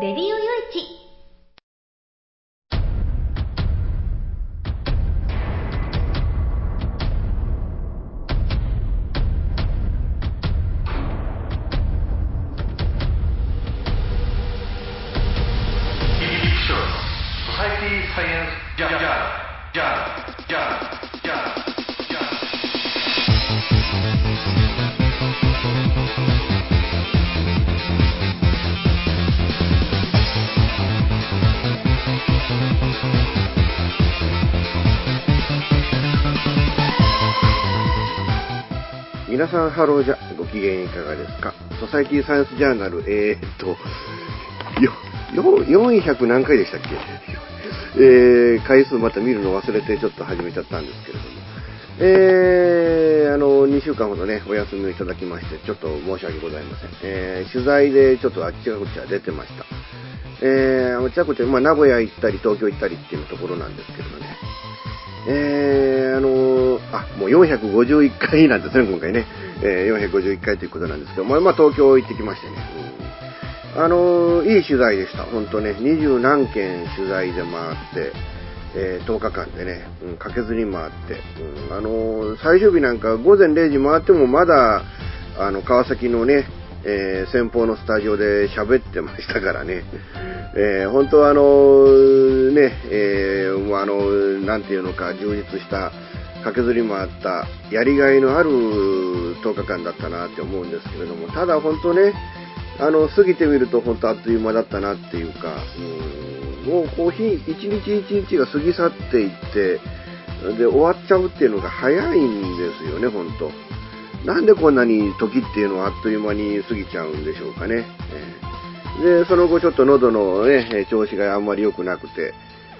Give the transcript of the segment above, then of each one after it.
レデさんハローじゃ、ご機嫌いかがですか？ソサイティサイエンスジャーナル、えー、っと、よ、400何回でしたっけ？えー、回数また見るの忘れてちょっと始めちゃったんですけれども。えー、あの、2週間ほどね、お休みをいただきまして、ちょっと申し訳ございません。えー、取材でちょっとあっちこっちは出てました。えー、あっちこっちは、まあ、名古屋行ったり、東京行ったりっていうところなんですけどね。えー、あのー、あ、もう451回なんですね、今回ね。えー、451回ということなんですけど、まあ、まあ、東京行ってきましてね。うん、あのー、いい取材でした。ほんとね、二十何件取材で回って、えー、10日間でね、うん、駆けずり回って、うん、あのー、最終日なんか午前0時回ってもまだ、あの、川崎のね、えー、先方のスタジオで喋ってましたからね。えー、本当はあのね、えー、あの、なんていうのか、充実した、駆けずり回った、やりがいのある10日間だったなって思うんですけれども、ただ本当ね、あの、過ぎてみると本当あっという間だったなっていうか、う、もうコーヒー一日一日が過ぎ去っていって、で、終わっちゃうっていうのが早いんですよね、本当。なんでこんなに時っていうのはあっという間に過ぎちゃうんでしょうかね。で、その後ちょっと喉のね、調子があんまり良くなくて、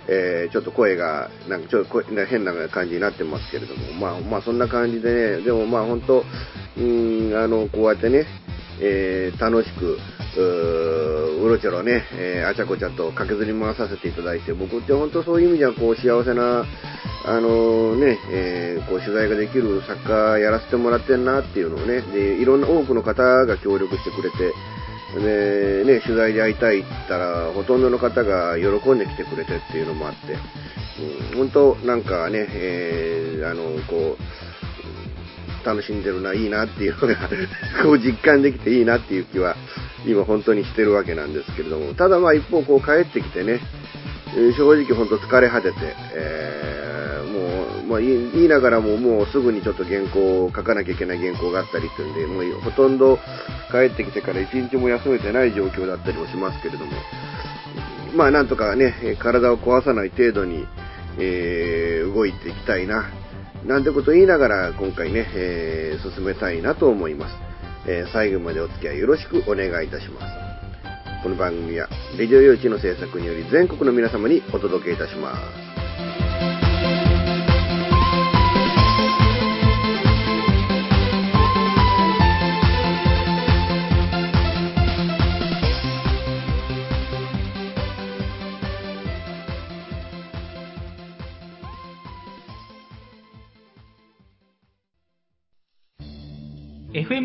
えー、ちょっと声が、なんかちょっと変な感じになってますけれども、まあ、まあそんな感じでね、でもまあ本当、うん、あの、こうやってね、えー、楽しく、うろちょろね、えー、あちゃこちゃと駆けずり回させていただいて、僕って本当そういう意味ではこう幸せな、あのね、えー、こう取材ができる作家やらせてもらってんなっていうのをね、で、いろんな多くの方が協力してくれて、で、ね、取材で会いたいって言ったら、ほとんどの方が喜んで来てくれてっていうのもあって、うん、本当なんかね、えー、あの、こう、楽しんでるな、いいなっていうのが こう実感できていいなっていう気は、今本当にしてるわけなんですけれども、ただまあ一方こう帰ってきてね、正直本当疲れ果てて、えー、もう、まあ言いながらももうすぐにちょっと原稿を書かなきゃいけない原稿があったりっていうんで、もうほとんど帰ってきてから一日も休めてない状況だったりもしますけれども、まあなんとかね、体を壊さない程度に、えー、動いていきたいな、なんてこと言いながら今回ね、えー、進めたいなと思います。えー、最後までお付き合いよろしくお願いいたします。この番組は、レディオ用地の制作により全国の皆様にお届けいたします。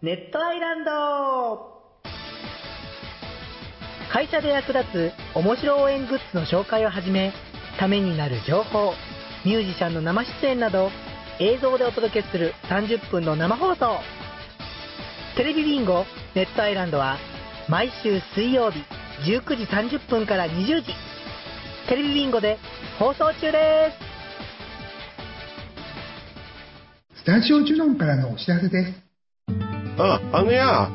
ネットアイランド会社で役立つ面白応援グッズの紹介をはじめ、ためになる情報、ミュージシャンの生出演など、映像でお届けする30分の生放送。テレビビンゴネットアイランドは、毎週水曜日19時30分から20時、テレビビンゴで放送中です。スタジオジュノンからのお知らせです。あ、あのや。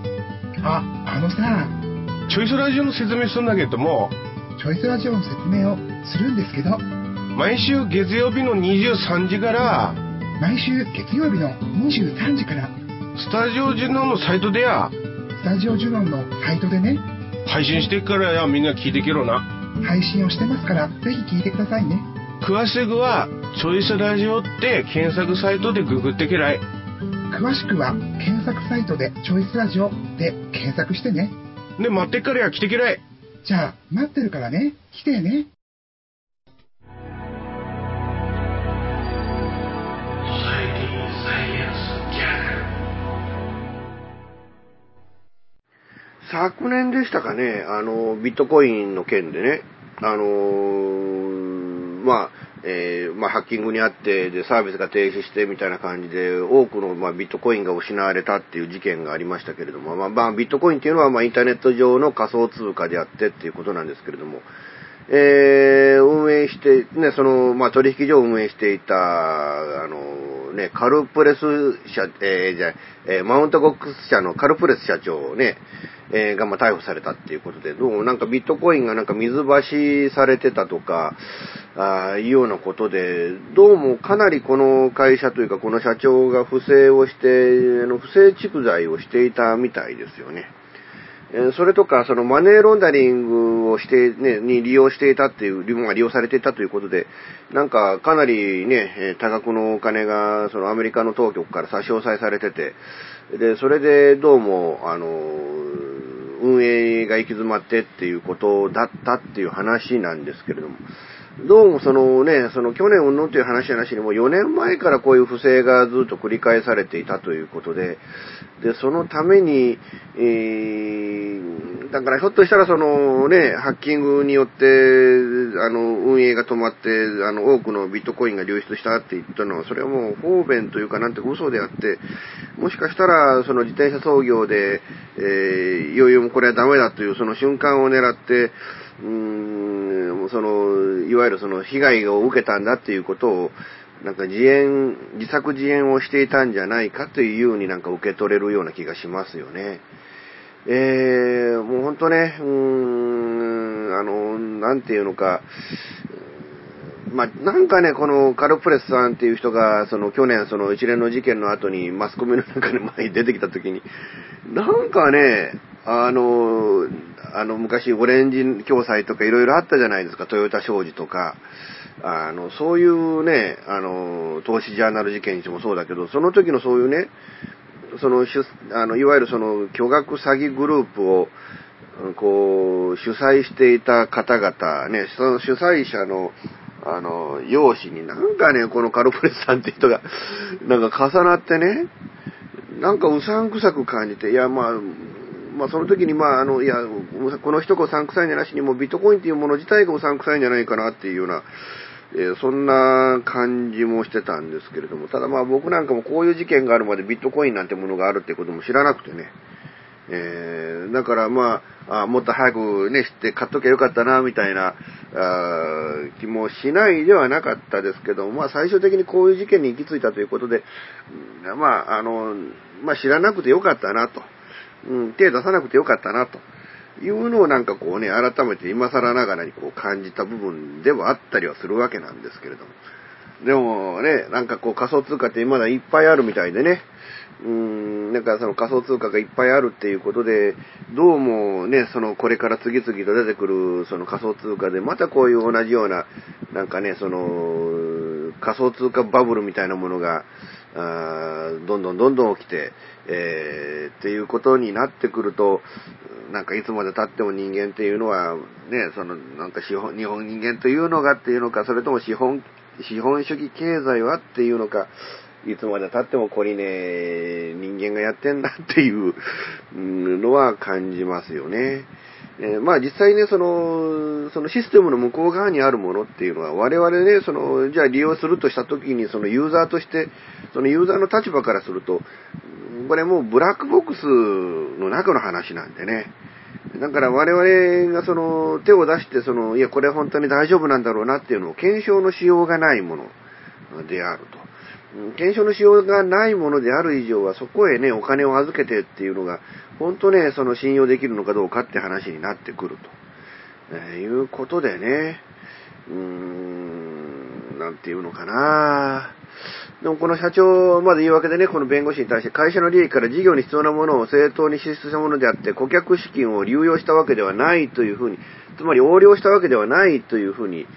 あ、あのさ。チョイスラジオの説明するんだけども。チョイスラジオの説明をするんですけど。毎週月曜日の23時から。毎週月曜日の23時から。スタジオジュノンのサイトでや。スタジオジュノンのサイトでね。配信してっからやみんな聞いてけろな。配信をしてますから、ぜひ聞いてくださいね。詳しくは、チョイスラジオって検索サイトでググってけらい。詳しくは、検索サイトでチョイスラジオで検索してね。で、待ってっからや来てけらい。じゃあ、待ってるからね。来てね。昨年でしたかね、あの、ビットコインの件でね、あのーまあ、えーまあ、ハッキングにあって、で、サービスが停止してみたいな感じで、多くの、まあ、ビットコインが失われたっていう事件がありましたけれども、まあ、まあ、ビットコインっていうのは、まあ、インターネット上の仮想通貨であってっていうことなんですけれども、えー、運営して、ね、その、まあ、取引所を運営していた、あの、ね、カルプレス社、えーじゃえーマウントゴックス社のカルプレス社長ね、えーが、まあ、逮捕されたっていうことで、どうもなんかビットコインがなんか水増しされてたとか、あーいうようなことで、どうもかなりこの会社というか、この社長が不正をして、あの不正蓄財をしていたみたいですよね。それとか、そのマネーロンダリングをして、ね、に利用していたっていう、利用されていたということで、なんかかなりね、多額のお金が、そのアメリカの当局から差し押さえされてて、で、それでどうも、あの、運営が行き詰まってっていうことだったっていう話なんですけれども、どうもそのね、その去年うんぬんという話じゃなしにも4年前からこういう不正がずっと繰り返されていたということで、で、そのために、えー、だからひょっとしたらそのね、ハッキングによって、あの、運営が止まって、あの、多くのビットコインが流出したって言ったのは、それはもう方便というかなんて嘘であって、もしかしたらその自転車操業で、えー、いよいよもこれはダメだというその瞬間を狙って、うーん、もその、いわゆるその被害を受けたんだっていうことを、なんか自演、自作自演をしていたんじゃないかというようになんか受け取れるような気がしますよね。えー、もうほんとね、うーん、あの、なんていうのか、まあ、なんかね、このカルプレスさんっていう人が、その去年その一連の事件の後にマスコミの中で前に出てきた時に、なんかね、あの、あの昔オレンジ共済とかいろいろあったじゃないですか、トヨタ商事とか。あの、そういうね、あの、投資ジャーナル事件にしてもそうだけど、その時のそういうね、その、あの、いわゆるその、巨額詐欺グループを、こう、主催していた方々、ね、その主催者の、あの、容姿になんかね、このカルプレスさんって人が、なんか重なってね、なんかうさんくさく感じて、いや、まあ、まあその時にまあ、あの、いや、この人がうさんくさいんじゃなしにも、ビットコインっていうもの自体がうさんくさいんじゃないかなっていうような、えーそんな感じもしてたんですけれども、ただまあ僕なんかもこういう事件があるまでビットコインなんてものがあるってことも知らなくてね、えーだからまああ、もっと早くね、知って買っときゃよかったな、みたいな、あ気もしないではなかったですけど、まあ最終的にこういう事件に行き着いたということで、まあ、あの、まあ知らなくてよかったなと、うん、手出さなくてよかったなと。いうのをなんかこうね、改めて今更ながらにこう感じた部分ではあったりはするわけなんですけれども。でもね、なんかこう仮想通貨ってまだいっぱいあるみたいでね、うん、なんかその仮想通貨がいっぱいあるっていうことで、どうもね、そのこれから次々と出てくるその仮想通貨で、またこういう同じような、なんかね、その仮想通貨バブルみたいなものが、あどんどんどんどん起きて、えーっていうことになってくると、なんかいつまで経っても人間っていうのは、ね、そのなんか資本、日本人間というのがっていうのか、それとも資本、資本主義経済はっていうのか、いつまで経ってもこりねえ、人間がやってんだっていうのは感じますよね。えーまあ実際ね、その、そのシステムの向こう側にあるものっていうのは、我々ね、その、じゃあ利用するとしたときに、そのユーザーとして、そのユーザーの立場からすると、これもうブラックボックスの中の話なんでね。だから我々がその手を出して、その、いや、これ本当に大丈夫なんだろうなっていうのを検証のしようがないものであると。検証のしようがないものである以上は、そこへね、お金を預けてっていうのが、本当ね、その信用できるのかどうかって話になってくると。えーいうことでね、うーん、なんていうのかなでもこの社長まで言い訳でね、この弁護士に対して会社の利益から事業に必要なものを正当に支出したものであって、顧客資金を流用したわけではないというふうに、つまり横領したわけではないというふうに、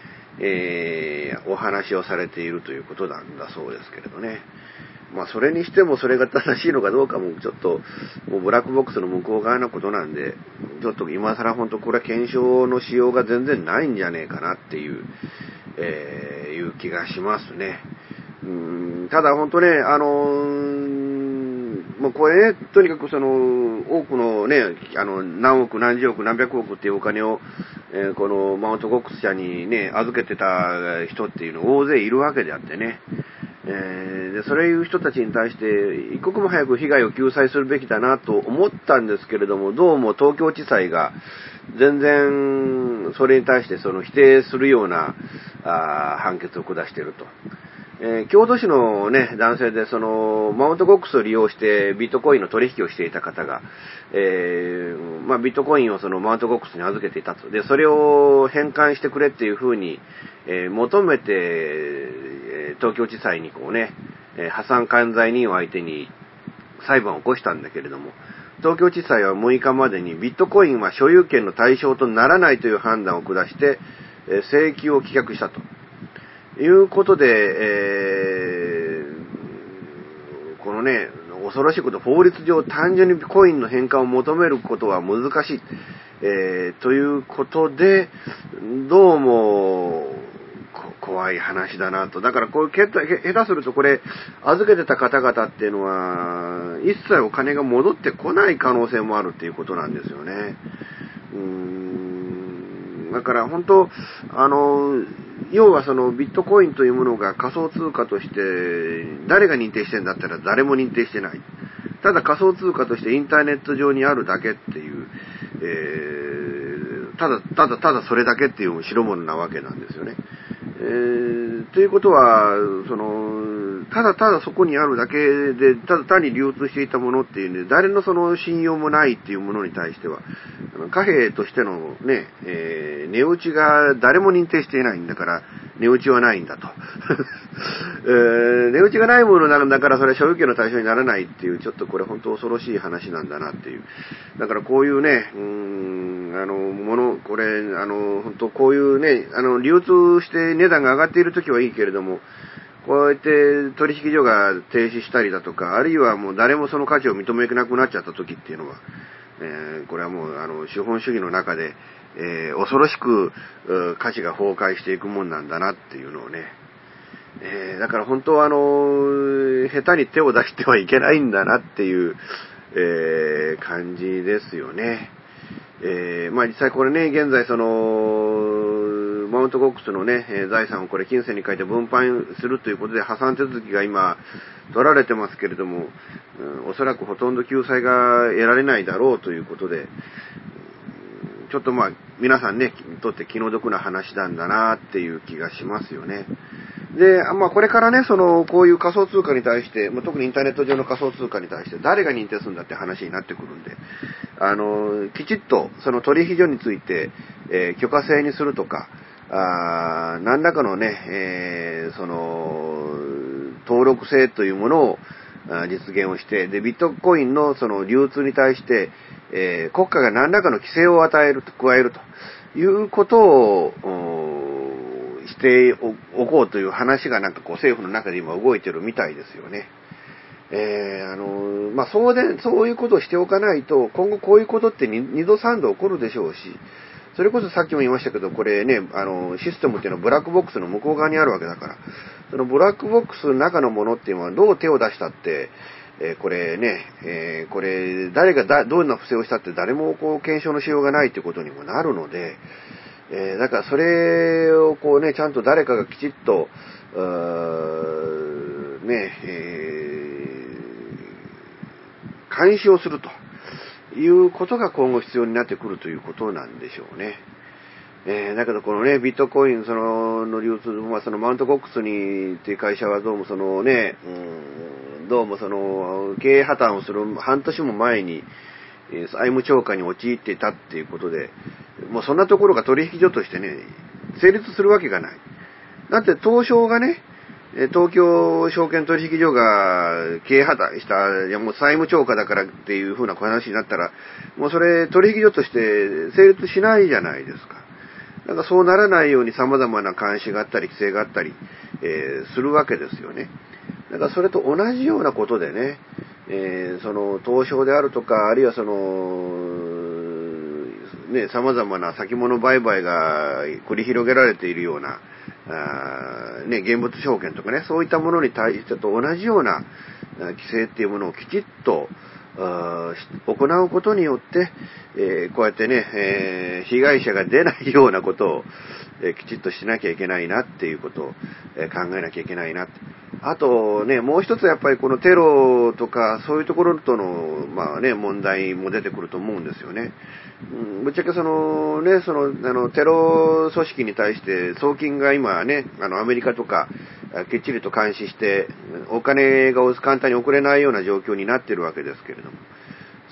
えー、お話をされているということなんだそうですけれどね。まあ、それにしてもそれが正しいのかどうかも、ちょっと、もうブラックボックスの向こう側のことなんで、ちょっと今更本当これは検証のしようが全然ないんじゃねえかなっていう、えー、いう気がしますね。うんただ本当ね、あのー、もうこれね、とにかくその、多くのね、あの、何億、何十億、何百億っていうお金を、えー、このマウントコックス社にね、預けてた人っていうの大勢いるわけであってね。えー、で、それいう人たちに対して、一刻も早く被害を救済するべきだなと思ったんですけれども、どうも東京地裁が全然それに対してその否定するようなあ判決を下していると。えー、京都市のね、男性で、その、マウントボックスを利用してビットコインの取引をしていた方が、えー、まあ、ビットコインをそのマウントボックスに預けていたと。で、それを返還してくれっていうふうに、えー、求めて、東京地裁にこうね、え破産管財人を相手に裁判を起こしたんだけれども、東京地裁は6日までにビットコインは所有権の対象とならないという判断を下して、え請求を棄却したと。いうことで、えー、このね、恐ろしいこと、法律上単純にコインの返還を求めることは難しい。えー、ということで、どうも、怖い話だなと。だからこういう下手するとこれ、預けてた方々っていうのは、一切お金が戻ってこない可能性もあるっていうことなんですよね。うーん。だから本当、あの、要はそのビットコインというものが仮想通貨として、誰が認定してんだったら誰も認定してない。ただ仮想通貨としてインターネット上にあるだけっていう、えー、ただ、ただ、ただそれだけっていう代物なわけなんですよね。えー、ということは、その、ただただそこにあるだけで、ただ単に流通していたものっていうんで、誰のその信用もないっていうものに対しては、あの貨幣としてのね、えー、値打ちが誰も認定していないんだから、値打ちはないんだと。えー、値打ちがないものなんだからそれは所有権の対象にならないっていう、ちょっとこれ本当恐ろしい話なんだなっていう。だからこういうね、うーん、あの、もの、これ、あの、本当こういうね、あの、流通して値段が上がっている時はいいけれども、こうやって取引所が停止したりだとか、あるいはもう誰もその価値を認めなくなっちゃった時っていうのは、えー、これはもう、あの、資本主義の中で、えー、恐ろしく、価値が崩壊していくもんなんだなっていうのをね、えー、だから本当はあの、下手に手を出してはいけないんだなっていう、え、感じですよね。え、まあ実際これね、現在その、マウントコックスのね、え財産をこれ金銭に変えて分配するということで破産手続きが今取られてますけれども、うん、おそらくほとんど救済が得られないだろうということで、ちょっとまあ皆さんね、にとって気の毒な話なんだなっていう気がしますよね。で、まあこれからね、その、こういう仮想通貨に対して、まあ、特にインターネット上の仮想通貨に対して誰が認定するんだって話になってくるんで、あの、きちっとその取引所について、えー、許可制にするとか、あ何らかのね、えー、その、登録制というものを実現をして、で、ビットコインのその流通に対して、えー、国家が何らかの規制を与えると、加えるということを、しておこうという話がなんかこう政府の中で今動いてるみたいですよね。えー、あの、まあ、そうで、そういうことをしておかないと、今後こういうことって二度三度起こるでしょうし、それこそさっきも言いましたけど、これね、あの、システムっていうのはブラックボックスの向こう側にあるわけだから、そのブラックボックスの中のものっていうのはどう手を出したって、えー、これね、えー、これ、誰がだどんな不正をしたって誰もこう検証のしようがないってことにもなるので、えー、だからそれをこうね、ちゃんと誰かがきちっと、ね、えー、監視をすると。いうことが今後必要になってくるということなんでしょうね。えー、だけどこのね、ビットコインそのの流通、まあ、そのマウントコックスにっていう会社はどうもそのね、うん、どうもその経営破綻をする半年も前に、債務超過に陥っていたっていうことで、もうそんなところが取引所としてね、成立するわけがない。だって東証がね、東京証券取引所が経営破綻した、いやもう債務超過だからっていう風な話になったら、もうそれ取引所として成立しないじゃないですか。だかそうならないように様々な監視があったり規制があったり、えー、するわけですよね。だからそれと同じようなことでね、えー、その東証であるとか、あるいはその、ね、様々な先物売買が繰り広げられているような、あね、現物証券とかね、そういったものに対してと同じような規制っていうものをきちっと行うことによって、えー、こうやってね、えー、被害者が出ないようなことを、えー、きちっとしなきゃいけないなっていうことを、え考えなきゃいけないな。あとね、もう一つやっぱりこのテロとかそういうところとの、まあね、問題も出てくると思うんですよね。うん、ぶっちゃけそのね、その、あの、テロ組織に対して送金が今ね、あの、アメリカとか、きっちりと監視して、お金が簡単に送れないような状況になってるわけですけれども。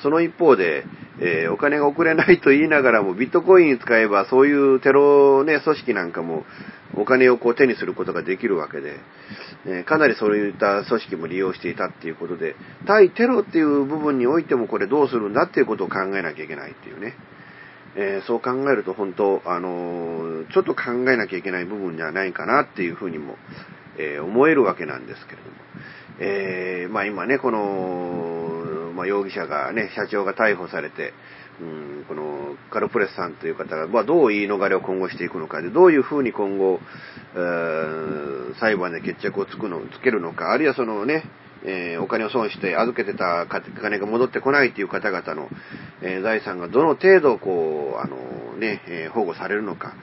その一方で、えー、お金が送れないと言いながらも、ビットコイン使えば、そういうテロね、組織なんかも、お金をこう手にすることができるわけで、えー、かなりそういった組織も利用していたっていうことで、対テロっていう部分においてもこれどうするんだっていうことを考えなきゃいけないっていうね。えー、そう考えると本当、あのちょっと考えなきゃいけない部分じゃないかなっていうふうにも、え思えるわけなんですけれども。えまあ今ね、この、まあ、容疑者がね、社長が逮捕されて、うん、このカルプレスさんという方が、まあ、どう言い逃れを今後していくのかで、どういうふうに今後、えー、裁判で決着をつくのつけるのか、あるいはそのね、えー、お金を損して預けてた金が戻ってこないという方々の、えー、財産がどの程度こう、あのね、え保護されるのか、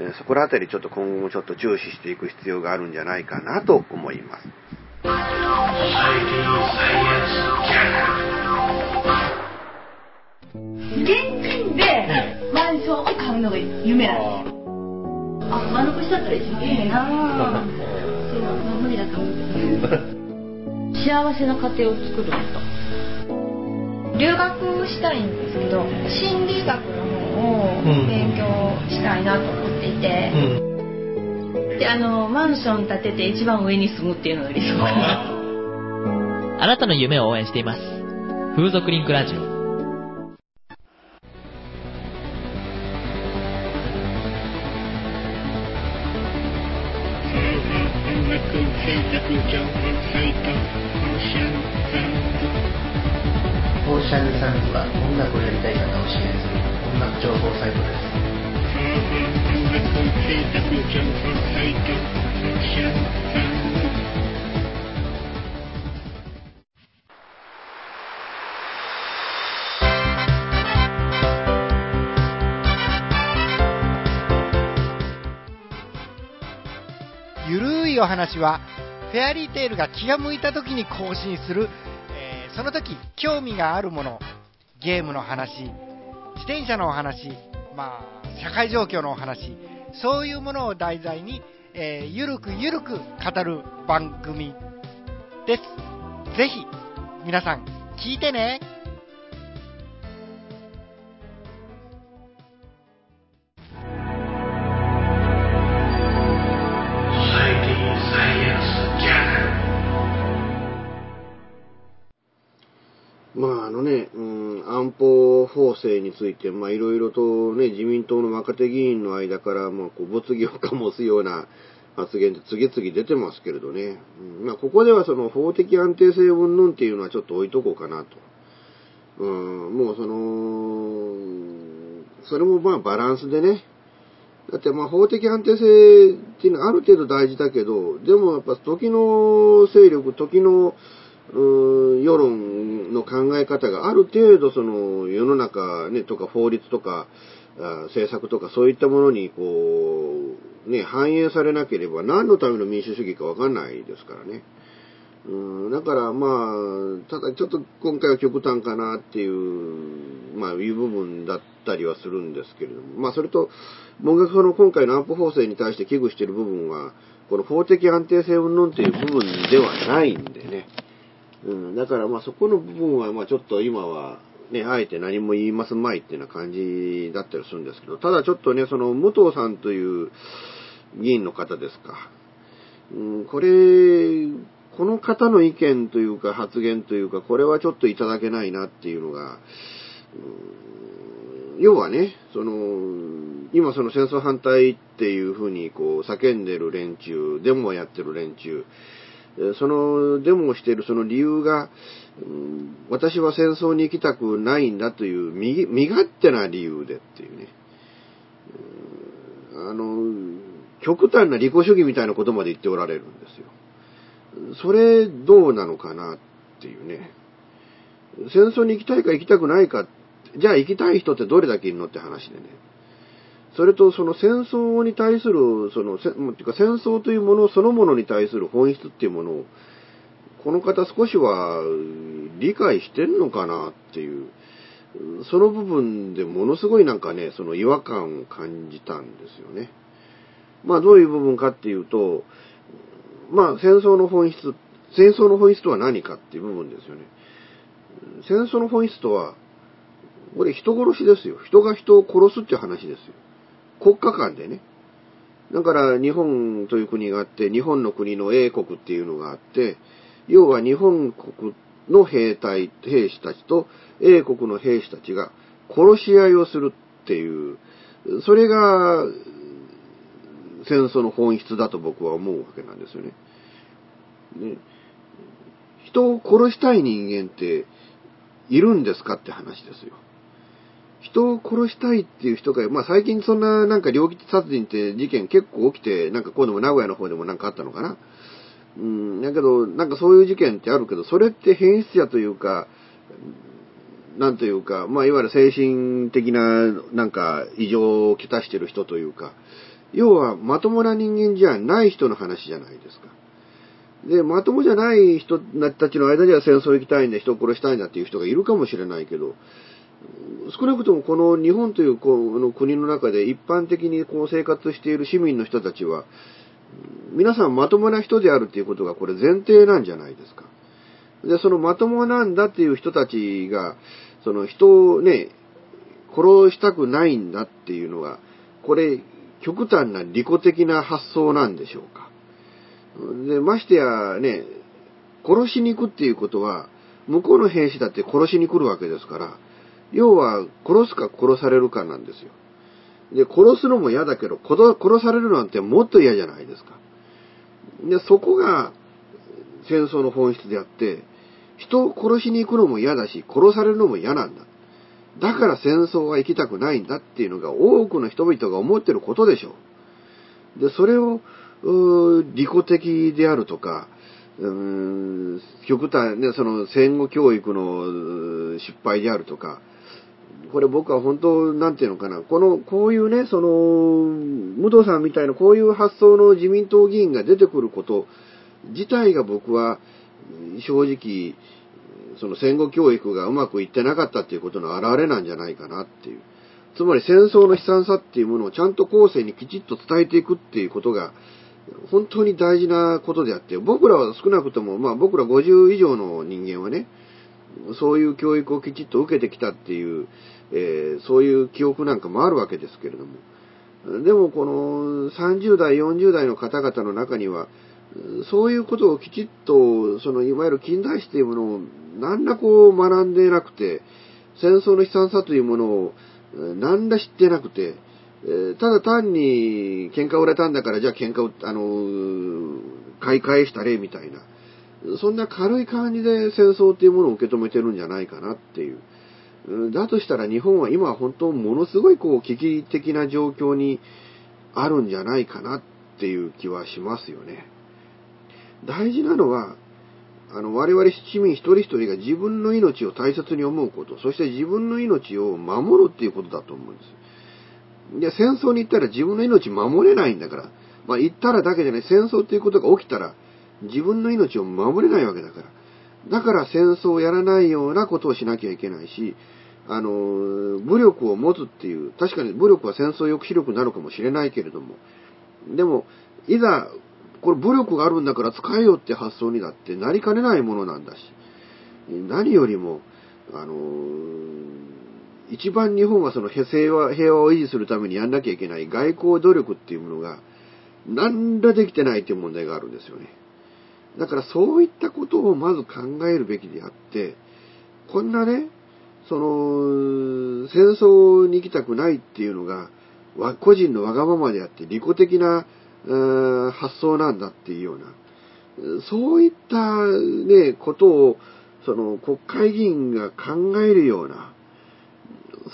えそこら辺りちょっと今後もちょっと注視していく必要があるんじゃないかなと思います。現金でマンションを買うのが夢なんです。よ。あ、丸残しだったら一番いいなそう、まあ、無理だと思って幸せな家庭を作ると。留学したいんですけど、心理学の方を勉強したいなと思っていて、うん、で、あの、マンション建てて一番上に住むっていうのが理想かなと。あなたの夢を応援しています。風俗リンクラジオ。オ話は、フェアリーテールが気が向いた時に更新する、えー、その時興味があるもの、ゲームの話、自転車のお話、まあ、社会状況のお話、そういうものを題材に、えー、ゆるくゆるく語る番組です。ぜひ、皆さん、聞いてね。法制について、まあいろいろとね、自民党の若手議員の間から、まあこう、物議を醸すような発言って次々出てますけれどね。うん、まあここではその法的安定性云々っていうのはちょっと置いとこうかなと。うん、もうその、それもまあバランスでね。だってまあ法的安定性っていうのはある程度大事だけど、でもやっぱ時の勢力、時のうーん世論の考え方がある程度その世の中ね、とか法律とか、政策とかそういったものにこう、ね、反映されなければ何のための民主主義かわかんないですからね。うん、だからまあ、ただちょっと今回は極端かなっていう、まあいう部分だったりはするんですけれども、まあそれと、僕がその今回の安保法制に対して危惧している部分は、この法的安定性云々っていう部分ではないんでね。うん、だからまあそこの部分はまあちょっと今はね、あえて何も言いますまいっていうような感じだったりするんですけど、ただちょっとね、その武藤さんという、議員の方ですか。うん、これ、この方の意見というか発言というか、これはちょっといただけないなっていうのが、うん要はね、その、今その戦争反対っていうふうにこう叫んでる連中、デモをやってる連中、そのデモをしているその理由が、うん私は戦争に行きたくないんだという身勝手な理由でっていうね。あの、極端な利己主義みたいなことまで言っておられるんですよ。それどうなのかなっていうね。戦争に行きたいか行きたくないか、じゃあ行きたい人ってどれだけいるのって話でね。それとその戦争に対する、その、ってか戦争というものそのものに対する本質っていうものを、この方少しは理解してんのかなっていう、その部分でものすごいなんかね、その違和感を感じたんですよね。まあどういう部分かっていうと、まあ戦争の本質、戦争の本質とは何かっていう部分ですよね。戦争の本質とは、これ人殺しですよ。人が人を殺すっていう話ですよ。国家間でね。だから日本という国があって、日本の国の英国っていうのがあって、要は日本国の兵隊、兵士たちと英国の兵士たちが殺し合いをするっていう、それが戦争の本質だと僕は思うわけなんですよね。ね人を殺したい人間っているんですかって話ですよ。人を殺したいっていう人が、まあ最近そんななんか猟奇殺人って事件結構起きて、なんか今度も名古屋の方でもなんかあったのかな。うん、だけど、なんかそういう事件ってあるけど、それって変質者というか、なんというか、まあいわゆる精神的ななんか異常をきたしてる人というか、要はまともな人間じゃない人の話じゃないですか。で、まともじゃない人たちの間では戦争行きたいんだ、人を殺したいんだっていう人がいるかもしれないけど、少なくともこの日本というこの国の中で一般的にこう生活している市民の人たちは、皆さんまともな人であるっていうことがこれ前提なんじゃないですか。で、そのまともなんだっていう人たちが、その人をね、殺したくないんだっていうのが、これ、極端な利己的な発想なんでしょうか。で、ましてやね、殺しに行くっていうことは、向こうの兵士だって殺しに来るわけですから、要は殺すか殺されるかなんですよ。で、殺すのも嫌だけど、殺されるなんてもっと嫌じゃないですか。で、そこが戦争の本質であって、人を殺しに行くのも嫌だし、殺されるのも嫌なんだ。だから戦争は行きたくないんだっていうのが多くの人々が思ってることでしょう。で、それを、うー利己的であるとか、うーん極端ね、その戦後教育の失敗であるとか、これ僕は本当、なんていうのかな、この、こういうね、その、武藤さんみたいなこういう発想の自民党議員が出てくること自体が僕は、正直、その戦後教育がうまくいってなかったっていうことの表れなんじゃないかなっていう。つまり戦争の悲惨さっていうものをちゃんと後世にきちっと伝えていくっていうことが、本当に大事なことであって、僕らは少なくとも、まあ僕ら50以上の人間はね、そういう教育をきちっと受けてきたっていう、えーそういう記憶なんかもあるわけですけれども。でもこの30代、40代の方々の中には、そういうことをきちっと、そのいわゆる近代史というものを何らこう学んでなくて、戦争の悲惨さというものを何ら知ってなくて、ただ単に喧嘩売れたんだからじゃあ喧嘩を、あの買い返したれみたいな、そんな軽い感じで戦争っていうものを受け止めてるんじゃないかなっていう。だとしたら日本は今本当ものすごいこう危機的な状況にあるんじゃないかなっていう気はしますよね。大事なのは、あの、我々市民一人一人が自分の命を大切に思うこと、そして自分の命を守るっていうことだと思うんです。で、戦争に行ったら自分の命守れないんだから、まあ行ったらだけじゃない、戦争っていうことが起きたら自分の命を守れないわけだから。だから戦争をやらないようなことをしなきゃいけないし、あの、武力を持つっていう、確かに武力は戦争抑止力になのかもしれないけれども、でも、いざ、これ武力があるんだから使えよって発想にだってなりかねないものなんだし、何よりも、あの、一番日本はその平和平和を維持するためにやんなきゃいけない外交努力っていうものが、何らできてないっていう問題があるんですよね。だからそういったことをまず考えるべきであって、こんなね、その、戦争に行きたくないっていうのが、個人のわがままであって利己的な発想なんだっていうような、そういったね、ことを、その国会議員が考えるような、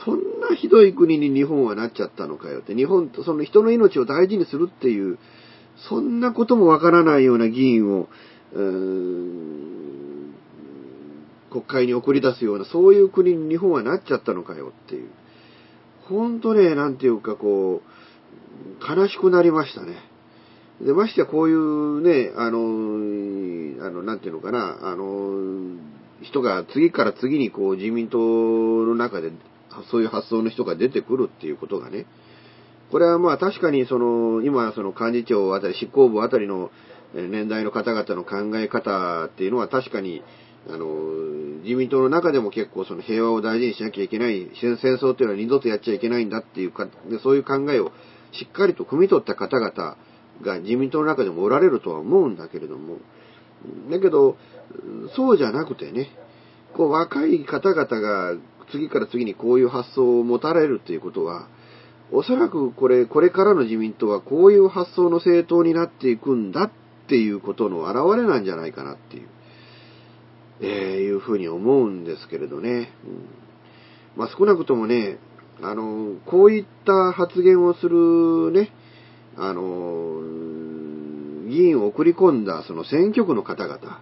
そんなひどい国に日本はなっちゃったのかよって、日本とその人の命を大事にするっていう、そんなこともわからないような議員を、国会に送り出すような、そういう国に日本はなっちゃったのかよっていう。ほんとね、なんていうかこう、悲しくなりましたね。で、ましてやこういうね、あの、あの、なんていうのかな、あの、人が次から次にこう自民党の中でそういう発想の人が出てくるっていうことがね、これはまあ確かにその、今その幹事長あたり、執行部あたりの年代の方々の考え方っていうのは確かに、あの、自民党の中でも結構その平和を大事にしなきゃいけない、戦争っていうのは二度とやっちゃいけないんだっていうか、そういう考えをしっかりと汲み取った方々が自民党の中でもおられるとは思うんだけれども、だけど、そうじゃなくてね、こう若い方々が次から次にこういう発想を持たれるっていうことは、おそらくこれ、これからの自民党はこういう発想の政党になっていくんだっていうことの表れなんじゃないかなっていう、えー、いうふうに思うんですけれどね。うん、まあ少なくともね、あの、こういった発言をするね、あの、議員を送り込んだその選挙区の方々、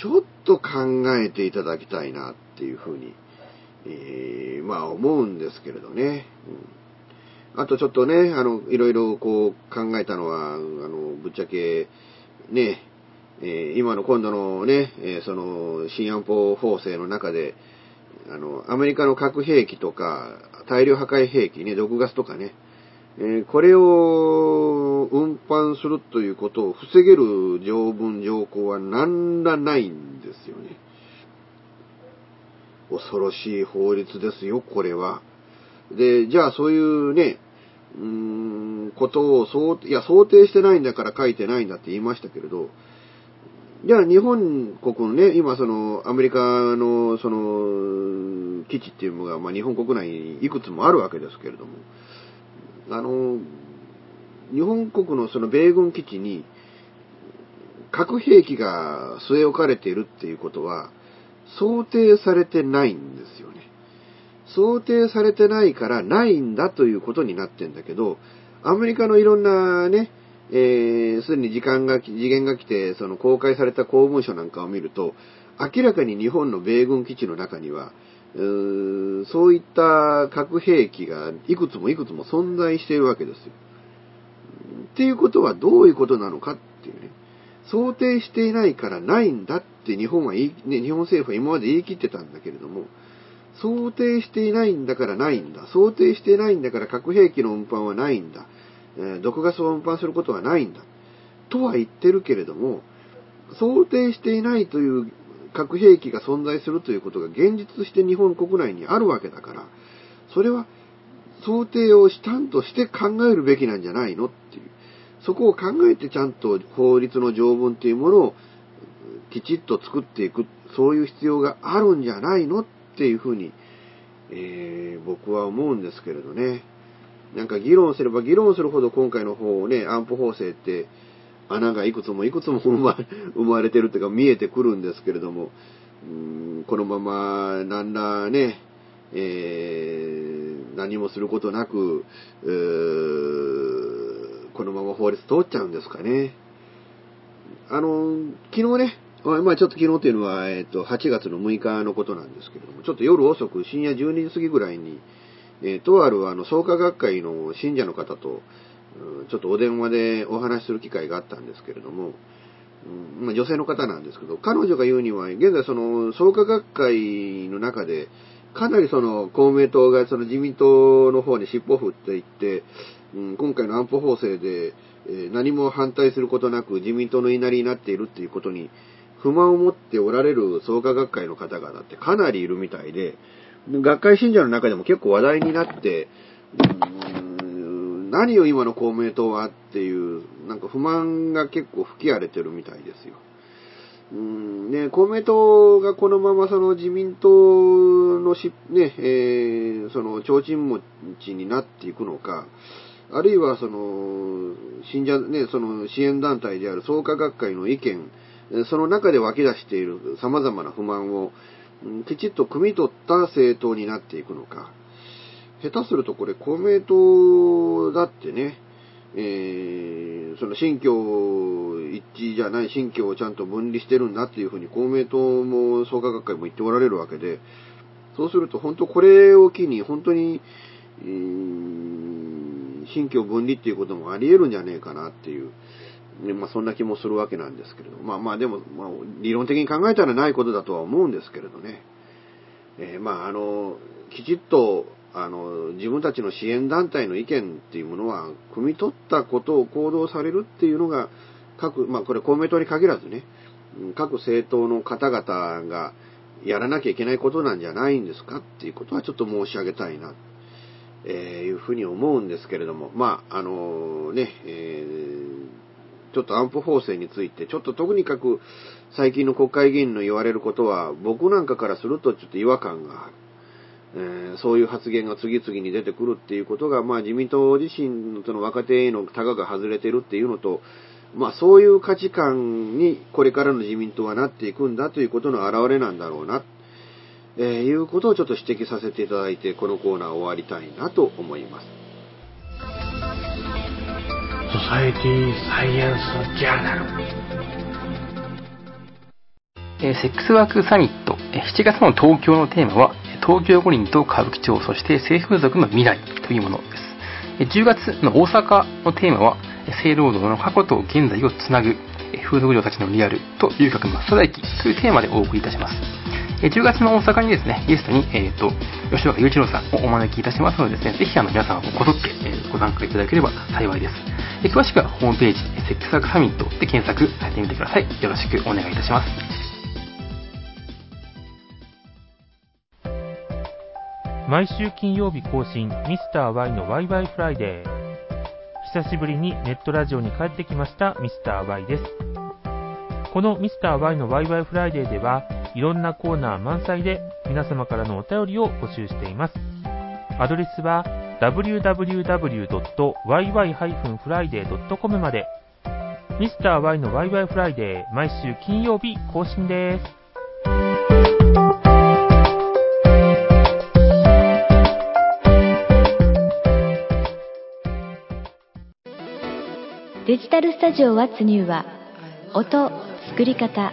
ちょっと考えていただきたいなっていうふうに、えー、まあ思うんですけれどね。うん、あとちょっとね、あの、いろいろこう考えたのは、あの、ぶっちゃけ、ね、えー、今の今度のね、えー、その、新安保法制の中で、あの、アメリカの核兵器とか、大量破壊兵器ね、毒ガスとかね、えこれを運搬するということを防げる条文条項は何らないんですよね。恐ろしい法律ですよ、これは。で、じゃあそういうね、うーん、ことを想、いや、想定してないんだから書いてないんだって言いましたけれど、じゃあ日本国のね、今そのアメリカのその基地っていうのが、まあ、日本国内にいくつもあるわけですけれども、あの、日本国のその米軍基地に核兵器が据え置かれているっていうことは想定されてないんですよね。想定されてないからないんだということになってんだけど、アメリカのいろんなね、えー、すでに時間が、次元が来て、その公開された公文書なんかを見ると、明らかに日本の米軍基地の中には、うーそういった核兵器がいくつもいくつも存在しているわけですよ。っていうことはどういうことなのかっていうね。想定していないからないんだって日本は言い、ね、日本政府は今まで言い切ってたんだけれども、想定していないんだからないんだ。想定していないんだから核兵器の運搬はないんだ。えー、毒ガスを運搬することはないんだ。とは言ってるけれども、想定していないという核兵器が存在するということが現実して日本国内にあるわけだから、それは想定をしたんとして考えるべきなんじゃないの？っていう。そこを考えてちゃんと法律の条文っていうものをきちっと作っていく、そういう必要があるんじゃないの？っていうふうに、えー、僕は思うんですけれどね。なんか議論すれば議論するほど今回の方ね、安保法制って穴がいくつもいくつも生まれ てるっていうか見えてくるんですけれども、うんこのままなんらね、えー、何もすることなく、このまま法律通っちゃうんですかね。あの、昨日ね、まあちょっと昨日っていうのは、えっ、と、8月の6日のことなんですけれども、ちょっと夜遅く深夜12時過ぎぐらいに、えー、とあるあの創価学会の信者の方と、ちょっとお電話でお話しする機会があったんですけれども、うんまあ、女性の方なんですけど、彼女が言うには、現在その創価学会の中で、かなりその公明党がその自民党の方に尻尾を振っていって、うん、今回の安保法制で、え、何も反対することなく自民党の言いなりになっているっていうことに不満を持っておられる創価学会の方々ってかなりいるみたいで、学会信者の中でも結構話題になって、何を今の公明党はっていう、なんか不満が結構吹き荒れてるみたいですよ。うんね、公明党がこのままその自民党のし、ね、えー、その、提灯持ちになっていくのか、あるいはその、信者、ね、その支援団体である創価学会の意見、その中で湧き出している様々な不満を、きちっと汲み取った政党になっていくのか。下手するとこれ公明党だってね、えー、その新疆一致じゃない新疆をちゃんと分離してるんだっていうふうに公明党も創価学会も言っておられるわけで、そうすると本当これを機に本当に、えー、新疆分離っていうこともあり得るんじゃねえかなっていう、まあそんな気もするわけなんですけれど、まあまあでも、まあ理論的に考えたらないことだとは思うんですけれどね。えー、まああの、きちっとあの、自分たちの支援団体の意見っていうものは、汲み取ったことを行動されるっていうのが、各、まあこれ公明党に限らずね、各政党の方々がやらなきゃいけないことなんじゃないんですかっていうことはちょっと申し上げたいな、えー、いうふうに思うんですけれども、まあ、あのね、えー、ちょっと安保法制について、ちょっととにかく最近の国会議員の言われることは、僕なんかからするとちょっと違和感がある。えー、そういう発言が次々に出てくるっていうことが、まあ自民党自身のその若手へのタガが外れてるっていうのと、まあそういう価値観にこれからの自民党はなっていくんだということの表れなんだろうな、えー、いうことをちょっと指摘させていただいて、このコーナー終わりたいなと思います。ソサエティサイエンスジャーナルえセックスワークサミット、7月の東京のテーマは、東京五輪と歌舞伎町、そして性風俗の未来というものです。10月の大阪のテーマは、性労働の過去と現在をつなぐ、風俗嬢たちのリアルと遊郭真っ只中というテーマでお送りいたします。10月の大阪にですね、ゲストに、えっ、ー、と、吉岡雄一郎さんをお招きいたしますのでですね、ぜひあの皆さんこぞって、え、ご参加いただければ幸いです。詳しくはホームページ、セックスワークサミットで検索されてみてください。よろしくお願いいたします。毎週金曜日更新ミスター y のワイワイフライデー久しぶりにネットラジオに帰ってきましたミスター y ですこのミスター y のワイワイフライデーではいろんなコーナー満載で皆様からのお便りを募集しています。アドレスは www.yy-friday.com まで。ミスター y のワイワイフライデー毎週金曜日更新です。デジタルスタジオ What's New は音、作り方、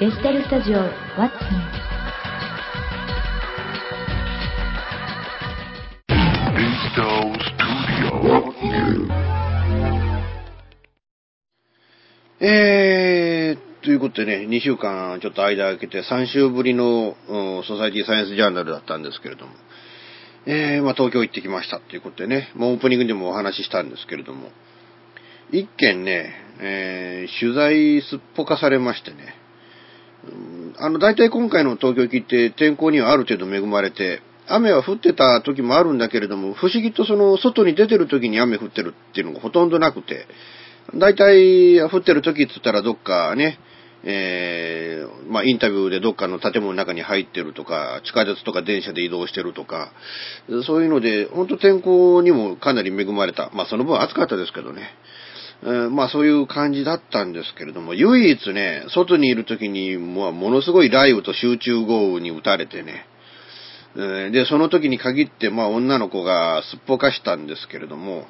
デジタルスタジオ What's New えー、ということでね、2週間ちょっと間空けて3週ぶりの、ソサイティサイエンスジャーナルだったんですけれども、えー、まあ東京行ってきましたっていうことでね、もうオープニングでもお話ししたんですけれども、一件ね、えー、取材すっぽかされましてね、あの、大体今回の東京行きって天候にはある程度恵まれて、雨は降ってた時もあるんだけれども、不思議とその外に出てる時に雨降ってるっていうのがほとんどなくて、大体降ってる時って言ったらどっかね、えー、まあ、インタビューでどっかの建物の中に入ってるとか、地下鉄とか電車で移動してるとか、そういうので、ほんと天候にもかなり恵まれた。まあ、その分暑かったですけどね。え、まあそういう感じだったんですけれども、唯一ね、外にいる時に、もものすごい雷雨と集中豪雨に打たれてね、で、その時に限って、まあ女の子がすっぽかしたんですけれども、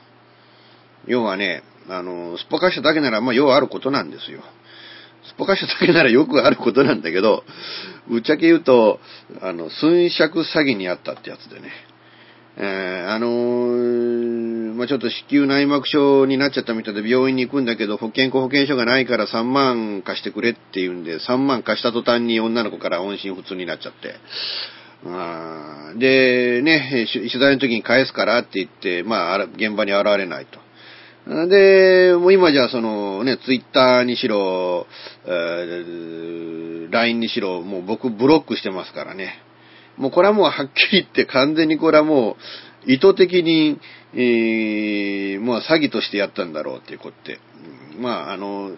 要はね、あの、すっぽかしただけなら、まあ要はあることなんですよ。すっぽかしただけならよくあることなんだけど、ぶっちゃけ言うと、あの、寸借詐欺にあったってやつでね。えー、あのー、まあちょっと子宮内膜症になっちゃったみたいで病院に行くんだけど、保険保険証がないから3万貸してくれって言うんで、3万貸した途端に女の子から音信不通になっちゃって。あで、ね、取材の時に返すからって言って、まあ、現場に現れないと。で、もう今じゃそのね、ツイッターにしろ、えー、LINE にしろ、もう僕ブロックしてますからね。もうこれはもうはっきり言って完全にこれはもう意図的に、えー、まあ詐欺としてやったんだろうっていうことで。まああの、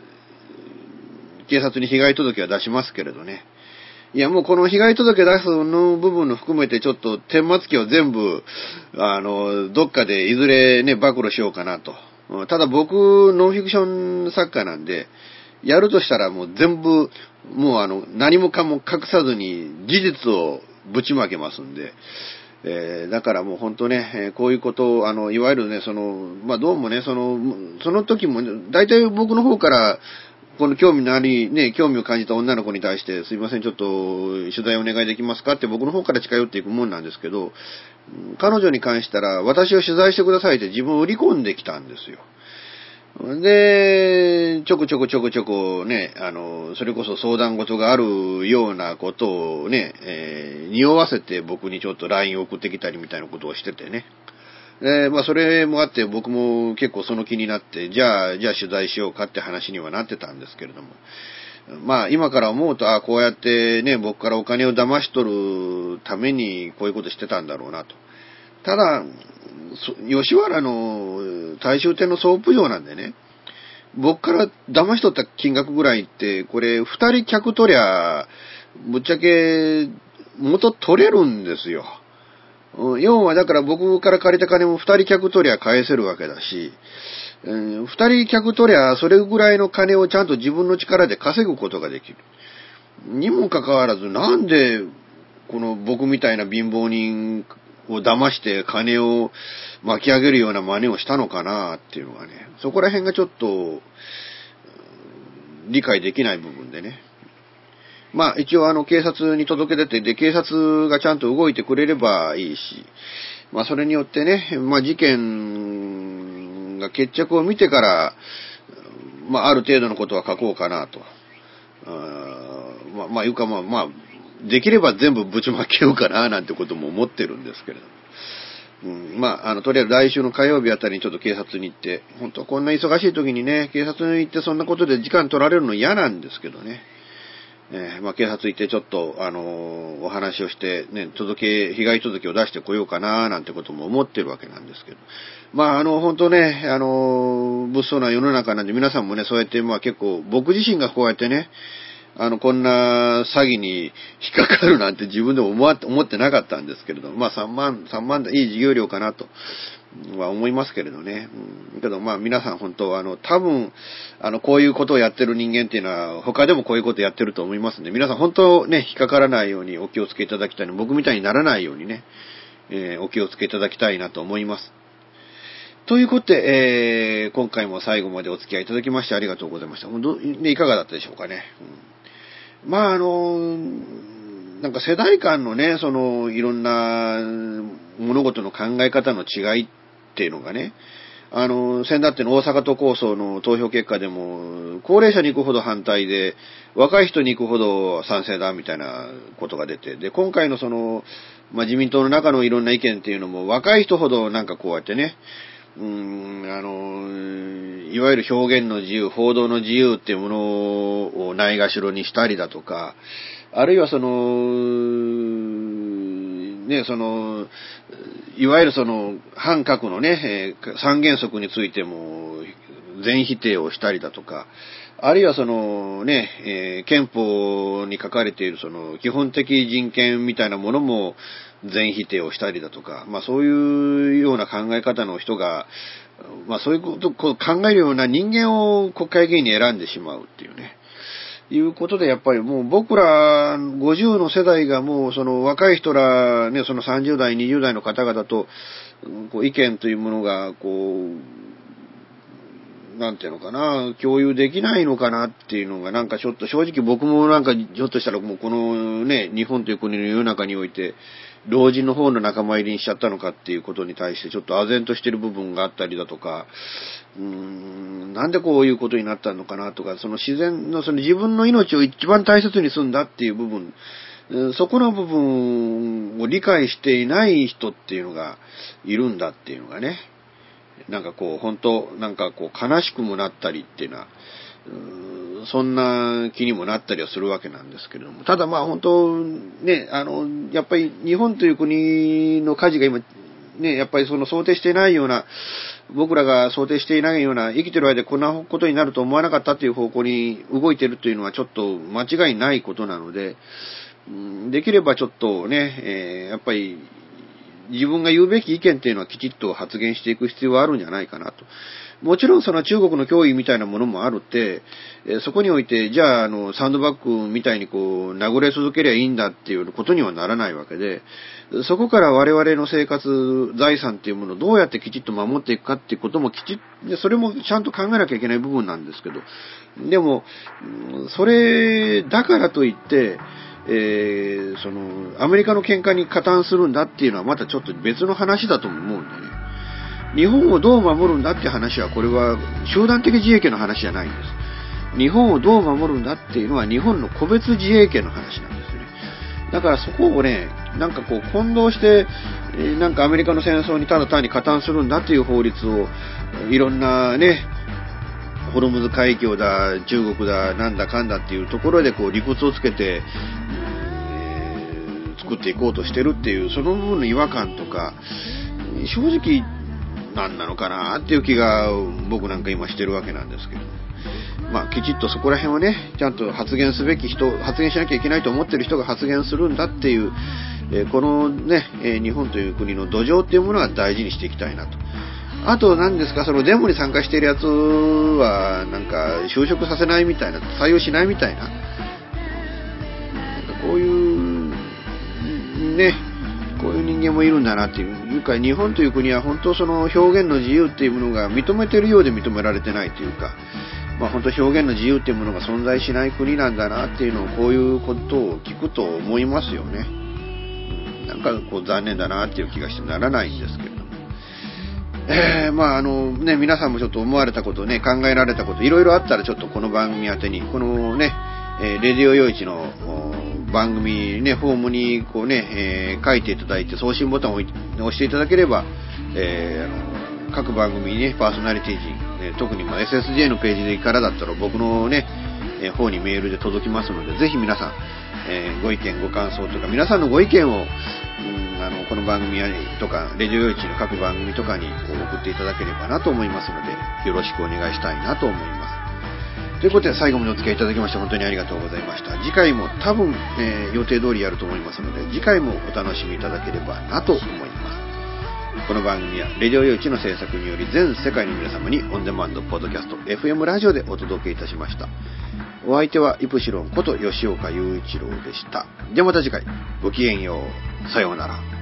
警察に被害届は出しますけれどね。いや、もうこの被害届出すの部分の含めてちょっと天末期を全部、あの、どっかでいずれね、暴露しようかなと。ただ僕、ノンフィクション作家なんで、やるとしたらもう全部、もうあの、何もかも隠さずに事実をぶちまけますんで、えー、だからもう本当ね、こういうことを、あの、いわゆるね、その、まあ、どうもね、その、その時も、大体僕の方から、この興味のあり、ね、興味を感じた女の子に対して、すいません、ちょっと取材お願いできますかって僕の方から近寄っていくもんなんですけど、彼女に関したら、私を取材してくださいって自分を売り込んできたんですよ。で、ちょこちょこちょこちょこね、あの、それこそ相談事があるようなことをね、えー、匂わせて僕にちょっと LINE 送ってきたりみたいなことをしててね。で、まあそれもあって僕も結構その気になって、じゃあ、じゃあ取材しようかって話にはなってたんですけれども。まあ今から思うと、ああ、こうやってね、僕からお金を騙し取るためにこういうことしてたんだろうなと。ただ、吉原の大衆店のソープ嬢なんでね、僕から騙し取った金額ぐらいって、これ、二人客取りゃ、ぶっちゃけ、元取れるんですよ。要はだから僕から借りた金も二人客取りゃ返せるわけだし、二人客取りゃそれぐらいの金をちゃんと自分の力で稼ぐことができる。にもかかわらず、なんで、この僕みたいな貧乏人を騙して金を巻き上げるような真似をしたのかなっていうのがね、そこら辺がちょっと、理解できない部分でね。まあ一応あの警察に届け出て、で、警察がちゃんと動いてくれればいいし、まあそれによってね、まあ事件が決着を見てから、まあある程度のことは書こうかなと。あまあ、まあいうかまあ、まあ、できれば全部ぶちまけようかななんてことも思ってるんですけれども。うん、まあ、あの、とりあえず来週の火曜日あたりにちょっと警察に行って、本当こんな忙しい時にね、警察に行ってそんなことで時間取られるの嫌なんですけどね。えー、まあ、警察行ってちょっと、あのー、お話をして、ね、届け、被害届を出してこようかな、なんてことも思ってるわけなんですけど。まあ、あの、本当ね、あのー、物騒な世の中なんで皆さんもね、そうやって、まあ結構、僕自身がこうやってね、あの、こんな詐欺に引っかかるなんて自分でも思思ってなかったんですけれど、まあ3万、3万でいい授業料かなとは思いますけれどね。うん、けどまあ皆さん本当あの、多分、あの、こういうことをやってる人間っていうのは他でもこういうことやってると思いますんで、皆さん本当ね、引っかからないようにお気をつけいただきたい、僕みたいにならないようにね、えー、お気をつけいただきたいなと思います。ということで、えー、今回も最後までお付き合いいただきましてありがとうございました。本当ね、いかがだったでしょうかね。うんまああの、なんか世代間のね、その、いろんな物事の考え方の違いっていうのがね、あの、先だっての大阪都構想の投票結果でも、高齢者に行くほど反対で、若い人に行くほど賛成だみたいなことが出て、で、今回のその、まあ、自民党の中のいろんな意見っていうのも、若い人ほどなんかこうやってね、うん、あの、いわゆる表現の自由、報道の自由っていうものをないがしろにしたりだとか、あるいはその、ね、その、いわゆるその、反核のね、三原則についても、全否定をしたりだとか、あるいはそのね、えー、憲法に書かれているその基本的人権みたいなものも全否定をしたりだとか、まあそういうような考え方の人が、まあそういうことを考えるような人間を国会議員に選んでしまうっていうね。いうことでやっぱりもう僕ら50の世代がもうその若い人らね、その30代、20代の方々とこう意見というものがこうなんていうのかな、共有できないのかなっていうのが、なんかちょっと正直僕もなんか、ひょっとしたらもうこのね、日本という国の世の中において、老人の方の仲間入りにしちゃったのかっていうことに対してちょっと唖然としてる部分があったりだとか、うーん、なんでこういうことになったのかなとか、その自然の、その自分の命を一番大切にするんだっていう部分、そこの部分を理解していない人っていうのがいるんだっていうのがね、なんかこう、本当なんかこう、悲しくもなったりっていうのは、そんな気にもなったりはするわけなんですけれども。ただまあ本当、ね、あの、やっぱり日本という国の火事が今、ね、やっぱりその想定していないような、僕らが想定していないような、生きてる間でこんなことになると思わなかったという方向に動いてるというのはちょっと間違いないことなので、できればちょっとね、えー、やっぱり自分が言うべき意見っていうのはきちっと発言していく必要はあるんじゃないかなと。もちろんその中国の脅威みたいなものもあるって、えそこにおいて、じゃあ、あの、サンドバッグみたいにこう、殴れ続けりゃいいんだっていうことにはならないわけで、そこから我々の生活、財産っていうものをどうやってきちっと守っていくかっていうこともきちっ、それもちゃんと考えなきゃいけない部分なんですけど、でも、それだからといって、えー、その、アメリカの喧嘩に加担するんだっていうのはまたちょっと別の話だと思うんだよね。日本をどう守るんだって話は、これは集団的自衛権の話じゃないんです。日本をどう守るんだっていうのは日本の個別自衛権の話なんですね。だからそこをね、なんかこう混同して、なんかアメリカの戦争にただ単に加担するんだっていう法律を、いろんなね、ホルムズ海峡だ、中国だ、なんだかんだっていうところでこう理屈をつけて、作っていこうとしてるっていう、その部分の違和感とか、正直何なのかなっていう気が僕なんか今してるわけなんですけど。まあ、きちっとそこら辺をね、ちゃんと発言すべき人、発言しなきゃいけないと思ってる人が発言するんだっていう、えこのね、え日本という国の土壌っていうものは大事にしていきたいなと。あと何ですか、そのデモに参加しているやつは、なんか、就職させないみたいな、採用しないみたいな。なんかこういう、ね、こういう人間もいるんだなっていう。いうか、日本という国は本当その表現の自由っていうものが認めてるようで認められてないというか、まあ本当表現の自由っていうものが存在しない国なんだなっていうのをこういうことを聞くと思いますよね。なんかこう残念だなっていう気がしてならないんですけれども。えー、まああのね、皆さんもちょっと思われたことね、考えられたこと、いろいろあったらちょっとこの番組宛てに、このね、えー、レディオ用一の番組ね、フォームにこうね、えー、書いていただいて送信ボタンを押していただければ、えー、あの各番組にね、パーソナリティ陣、え特にま SSJ のページでからだったら僕のね、え方にメールで届きますので、ぜひ皆さん、えご意見、ご感想とか、皆さんのご意見を、うんあのこの番組とか、レジオ用地の各番組とかに送っていただければなと思いますので、よろしくお願いしたいなと思います。ということで最後までお付き合いいただきまして本当にありがとうございました。次回も多分、えー、予定通りやると思いますので、次回もお楽しみいただければなと思います。この番組は、レディオ用地の制作により全世界の皆様にオンデマンド、ポッドキャスト、FM ラジオでお届けいたしました。お相手はイプシロンこと吉岡雄一郎でした。ではまた次回、ごきげんよう。さようなら。